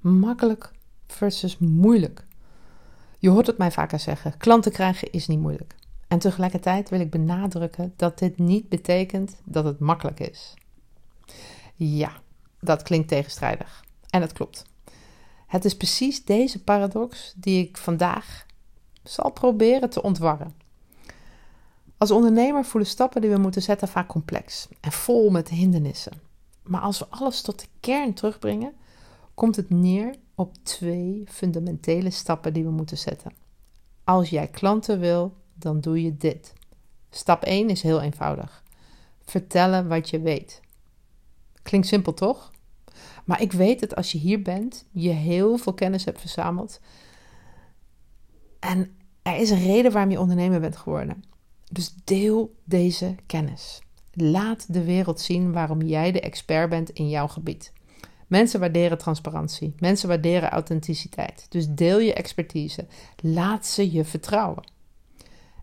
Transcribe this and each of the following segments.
Makkelijk versus moeilijk. Je hoort het mij vaker zeggen: klanten krijgen is niet moeilijk. En tegelijkertijd wil ik benadrukken dat dit niet betekent dat het makkelijk is. Ja, dat klinkt tegenstrijdig. En dat klopt. Het is precies deze paradox die ik vandaag zal proberen te ontwarren. Als ondernemer voelen stappen die we moeten zetten vaak complex en vol met hindernissen. Maar als we alles tot de kern terugbrengen, komt het neer op twee fundamentele stappen die we moeten zetten. Als jij klanten wil, dan doe je dit. Stap 1 is heel eenvoudig. Vertellen wat je weet. Klinkt simpel toch? Maar ik weet dat als je hier bent, je heel veel kennis hebt verzameld. En er is een reden waarom je ondernemer bent geworden. Dus deel deze kennis. Laat de wereld zien waarom jij de expert bent in jouw gebied. Mensen waarderen transparantie. Mensen waarderen authenticiteit. Dus deel je expertise. Laat ze je vertrouwen.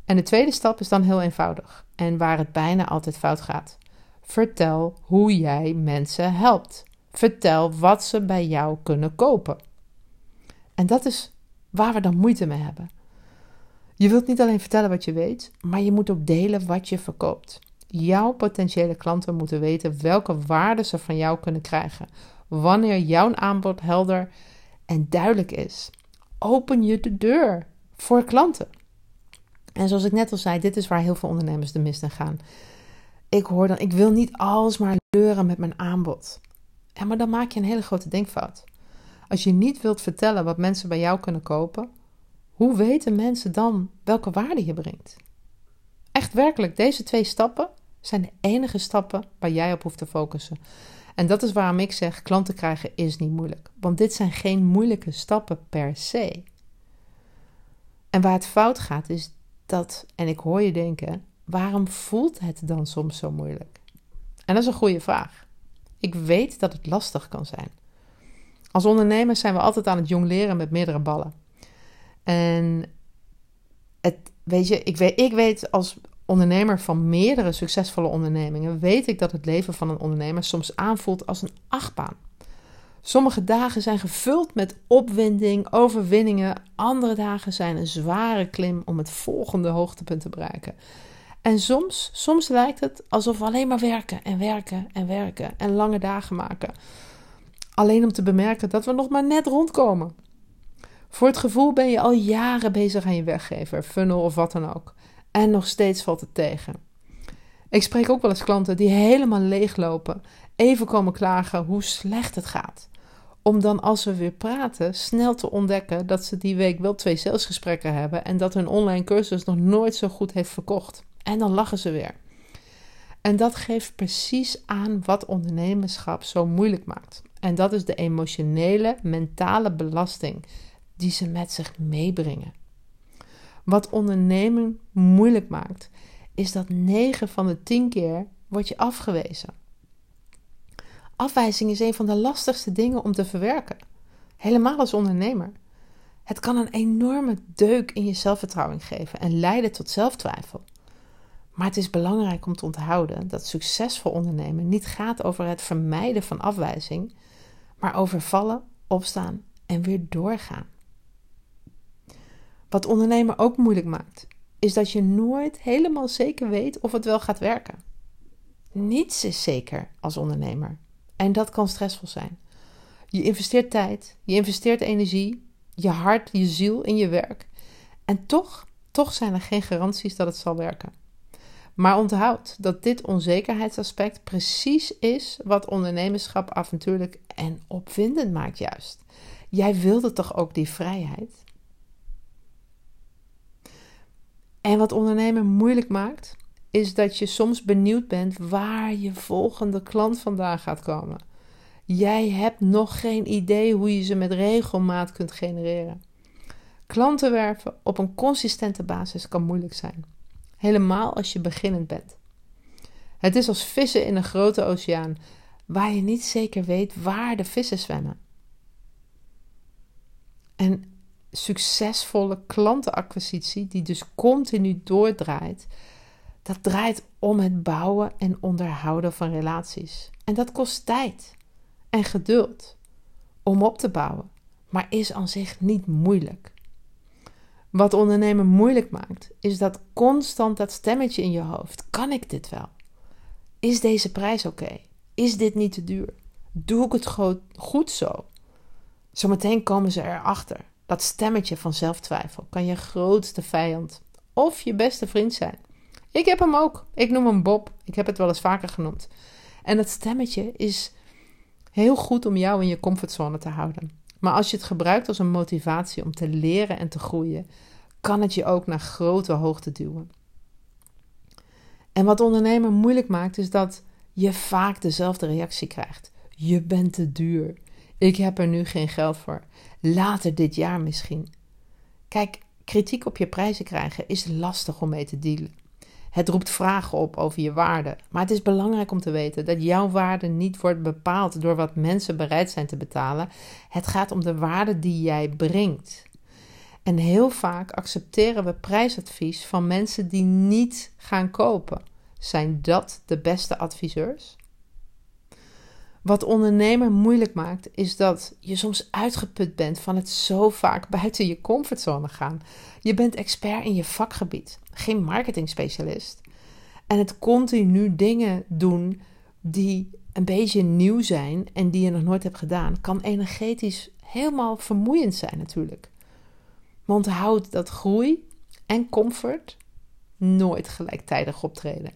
En de tweede stap is dan heel eenvoudig en waar het bijna altijd fout gaat. Vertel hoe jij mensen helpt. Vertel wat ze bij jou kunnen kopen. En dat is waar we dan moeite mee hebben. Je wilt niet alleen vertellen wat je weet, maar je moet ook delen wat je verkoopt. Jouw potentiële klanten moeten weten welke waarde ze van jou kunnen krijgen. Wanneer jouw aanbod helder en duidelijk is, open je de deur voor klanten. En zoals ik net al zei, dit is waar heel veel ondernemers de mist in gaan. Ik hoor dan, ik wil niet alsmaar leuren met mijn aanbod. Ja, maar dan maak je een hele grote denkfout. Als je niet wilt vertellen wat mensen bij jou kunnen kopen, hoe weten mensen dan welke waarde je brengt? Echt werkelijk, deze twee stappen zijn de enige stappen waar jij op hoeft te focussen. En dat is waarom ik zeg: klanten krijgen is niet moeilijk. Want dit zijn geen moeilijke stappen per se. En waar het fout gaat, is dat, en ik hoor je denken: waarom voelt het dan soms zo moeilijk? En dat is een goede vraag. Ik weet dat het lastig kan zijn. Als ondernemers zijn we altijd aan het jong leren met meerdere ballen. En het, weet je, ik weet, ik weet als ondernemer van meerdere succesvolle ondernemingen, weet ik dat het leven van een ondernemer soms aanvoelt als een achtbaan. Sommige dagen zijn gevuld met opwinding, overwinningen. Andere dagen zijn een zware klim om het volgende hoogtepunt te bereiken. En soms, soms lijkt het alsof we alleen maar werken en werken en werken en lange dagen maken. Alleen om te bemerken dat we nog maar net rondkomen. Voor het gevoel ben je al jaren bezig aan je weggever, funnel of wat dan ook. En nog steeds valt het tegen. Ik spreek ook wel eens klanten die helemaal leeglopen, even komen klagen hoe slecht het gaat. Om dan als we weer praten snel te ontdekken dat ze die week wel twee salesgesprekken hebben en dat hun online cursus nog nooit zo goed heeft verkocht. En dan lachen ze weer. En dat geeft precies aan wat ondernemerschap zo moeilijk maakt. En dat is de emotionele, mentale belasting die ze met zich meebrengen. Wat ondernemen moeilijk maakt, is dat 9 van de 10 keer word je afgewezen. Afwijzing is een van de lastigste dingen om te verwerken. Helemaal als ondernemer. Het kan een enorme deuk in je zelfvertrouwen geven en leiden tot zelftwijfel. Maar het is belangrijk om te onthouden dat succesvol ondernemen niet gaat over het vermijden van afwijzing, maar over vallen, opstaan en weer doorgaan. Wat ondernemen ook moeilijk maakt, is dat je nooit helemaal zeker weet of het wel gaat werken. Niets is zeker als ondernemer. En dat kan stressvol zijn. Je investeert tijd, je investeert energie, je hart, je ziel in je werk. En toch, toch zijn er geen garanties dat het zal werken. Maar onthoud dat dit onzekerheidsaspect precies is wat ondernemerschap avontuurlijk en opwindend maakt juist. Jij wilde toch ook die vrijheid? En wat ondernemen moeilijk maakt, is dat je soms benieuwd bent waar je volgende klant vandaan gaat komen. Jij hebt nog geen idee hoe je ze met regelmaat kunt genereren. Klanten werven op een consistente basis kan moeilijk zijn, helemaal als je beginnend bent. Het is als vissen in een grote oceaan, waar je niet zeker weet waar de vissen zwemmen. En succesvolle klantenacquisitie, die dus continu doordraait, dat draait om het bouwen en onderhouden van relaties. En dat kost tijd en geduld. om op te bouwen, maar is aan zich niet moeilijk. Wat ondernemen moeilijk maakt, is dat constant dat stemmetje in je hoofd. Kan ik dit wel? Is deze prijs oké? Is dit niet te duur? Doe ik het goed zo? Zometeen komen ze erachter. Dat stemmetje van zelftwijfel kan je grootste vijand of je beste vriend zijn. Ik heb hem ook. Ik noem hem Bob. Ik heb het wel eens vaker genoemd. En dat stemmetje is heel goed om jou in je comfortzone te houden. Maar als je het gebruikt als een motivatie om te leren en te groeien, kan het je ook naar grote hoogte duwen. En wat ondernemen moeilijk maakt, is dat je vaak dezelfde reactie krijgt. Je bent te duur. Ik heb er nu geen geld voor. Later dit jaar misschien. Kijk, kritiek op je prijzen krijgen is lastig om mee te dealen. Het roept vragen op over je waarde. Maar het is belangrijk om te weten dat jouw waarde niet wordt bepaald door wat mensen bereid zijn te betalen. Het gaat om de waarde die jij brengt. En heel vaak accepteren we prijsadvies van mensen die niet gaan kopen. Zijn dat de beste adviseurs? Wat ondernemen moeilijk maakt, is dat je soms uitgeput bent van het zo vaak buiten je comfortzone gaan. Je bent expert in je vakgebied, geen marketingspecialist. En het continu dingen doen die een beetje nieuw zijn en die je nog nooit hebt gedaan, kan energetisch helemaal vermoeiend zijn natuurlijk. Maar onthoud dat groei en comfort nooit gelijktijdig optreden.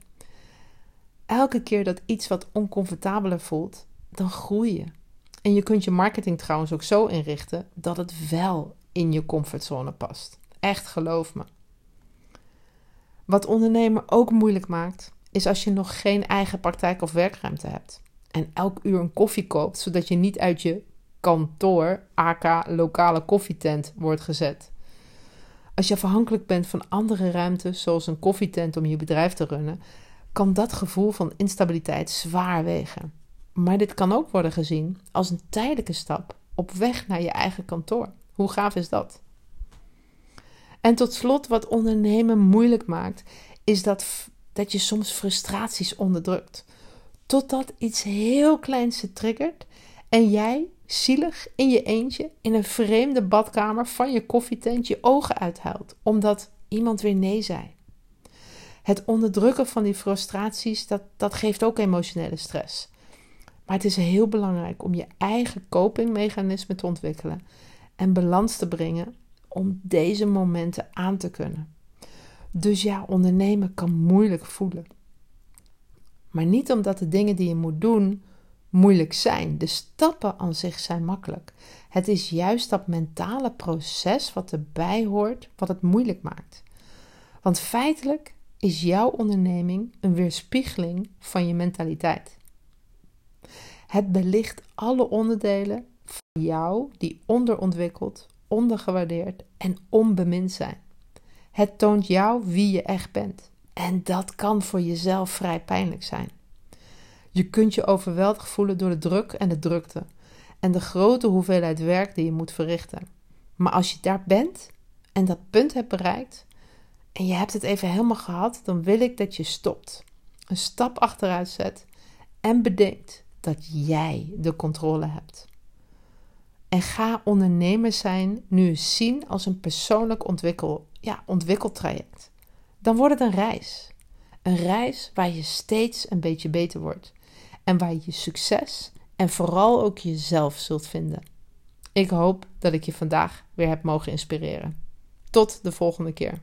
Elke keer dat iets wat oncomfortabeler voelt, dan groei je. En je kunt je marketing trouwens ook zo inrichten dat het wel in je comfortzone past. Echt geloof me. Wat ondernemer ook moeilijk maakt, is als je nog geen eigen praktijk of werkruimte hebt. En elk uur een koffie koopt, zodat je niet uit je kantoor, aka lokale koffietent, wordt gezet. Als je afhankelijk bent van andere ruimtes, zoals een koffietent om je bedrijf te runnen, kan dat gevoel van instabiliteit zwaar wegen. Maar dit kan ook worden gezien als een tijdelijke stap op weg naar je eigen kantoor. Hoe gaaf is dat? En tot slot, wat ondernemen moeilijk maakt, is dat, dat je soms frustraties onderdrukt. Totdat iets heel kleins ze triggert en jij zielig in je eentje in een vreemde badkamer van je koffietent je ogen uithuilt, omdat iemand weer nee zei. Het onderdrukken van die frustraties, dat, dat geeft ook emotionele stress. Maar het is heel belangrijk om je eigen copingmechanisme te ontwikkelen en balans te brengen om deze momenten aan te kunnen. Dus ja, ondernemen kan moeilijk voelen. Maar niet omdat de dingen die je moet doen moeilijk zijn. De stappen aan zich zijn makkelijk. Het is juist dat mentale proces wat erbij hoort, wat het moeilijk maakt. Want feitelijk is jouw onderneming een weerspiegeling van je mentaliteit. Het belicht alle onderdelen van jou die onderontwikkeld, ondergewaardeerd en onbemind zijn. Het toont jou wie je echt bent. En dat kan voor jezelf vrij pijnlijk zijn. Je kunt je overweldigd voelen door de druk en de drukte en de grote hoeveelheid werk die je moet verrichten. Maar als je daar bent en dat punt hebt bereikt en je hebt het even helemaal gehad, dan wil ik dat je stopt, een stap achteruit zet en bedenkt dat jij de controle hebt. En ga ondernemer zijn nu zien als een persoonlijk ontwikkel, ja, ontwikkeltraject. Dan wordt het een reis. Een reis waar je steeds een beetje beter wordt. En waar je succes en vooral ook jezelf zult vinden. Ik hoop dat ik je vandaag weer heb mogen inspireren. Tot de volgende keer.